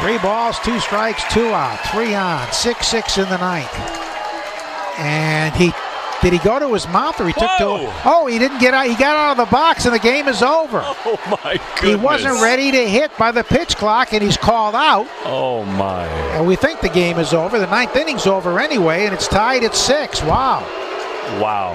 Three balls, two strikes, two out, three on, six six in the ninth. And he did he go to his mouth or he took Whoa. to Oh, he didn't get out. He got out of the box and the game is over. Oh my goodness. He wasn't ready to hit by the pitch clock and he's called out. Oh my. And we think the game is over. The ninth inning's over anyway, and it's tied at six. Wow. Wow.